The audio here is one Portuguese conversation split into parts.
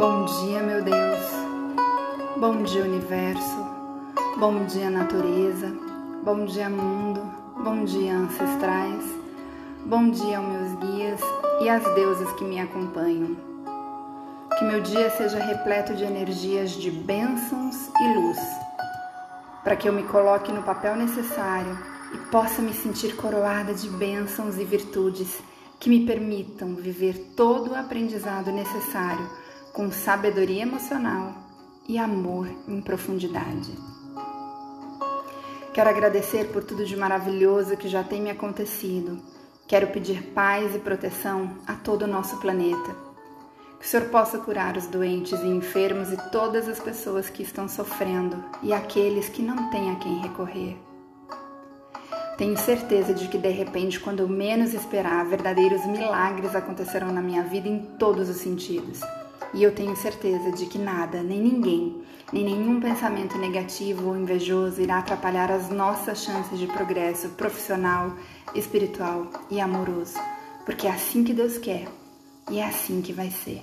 Bom dia, universo. Bom dia, natureza. Bom dia, mundo. Bom dia, ancestrais. Bom dia aos meus guias e às deusas que me acompanham. Que meu dia seja repleto de energias de bênçãos e luz, para que eu me coloque no papel necessário e possa me sentir coroada de bênçãos e virtudes que me permitam viver todo o aprendizado necessário com sabedoria emocional e amor em profundidade. Quero agradecer por tudo de maravilhoso que já tem me acontecido. Quero pedir paz e proteção a todo o nosso planeta. Que o Senhor possa curar os doentes e enfermos e todas as pessoas que estão sofrendo e aqueles que não têm a quem recorrer. Tenho certeza de que de repente, quando eu menos esperar, verdadeiros milagres acontecerão na minha vida em todos os sentidos e eu tenho certeza de que nada, nem ninguém, nem nenhum pensamento negativo ou invejoso irá atrapalhar as nossas chances de progresso profissional, espiritual e amoroso, porque é assim que Deus quer e é assim que vai ser.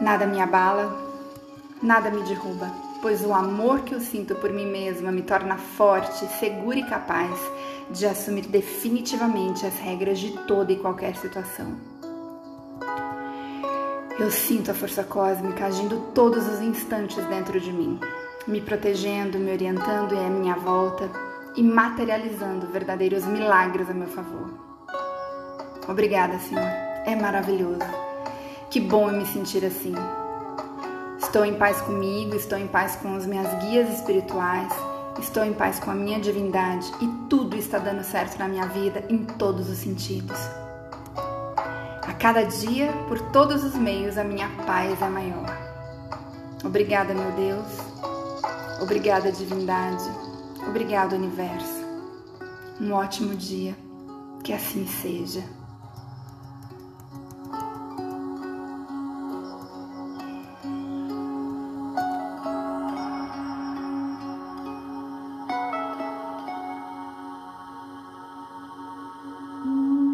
Nada me abala, nada me derruba, pois o amor que eu sinto por mim mesma me torna forte, segura e capaz de assumir definitivamente as regras de toda e qualquer situação. Eu sinto a força cósmica agindo todos os instantes dentro de mim, me protegendo, me orientando em minha volta e materializando verdadeiros milagres a meu favor. Obrigada, Senhor. É maravilhoso. Que bom eu me sentir assim. Estou em paz comigo, estou em paz com as minhas guias espirituais, estou em paz com a minha divindade e tudo está dando certo na minha vida em todos os sentidos cada dia, por todos os meios, a minha paz é maior. Obrigada, meu Deus. Obrigada, divindade. Obrigado, universo. Um ótimo dia. Que assim seja.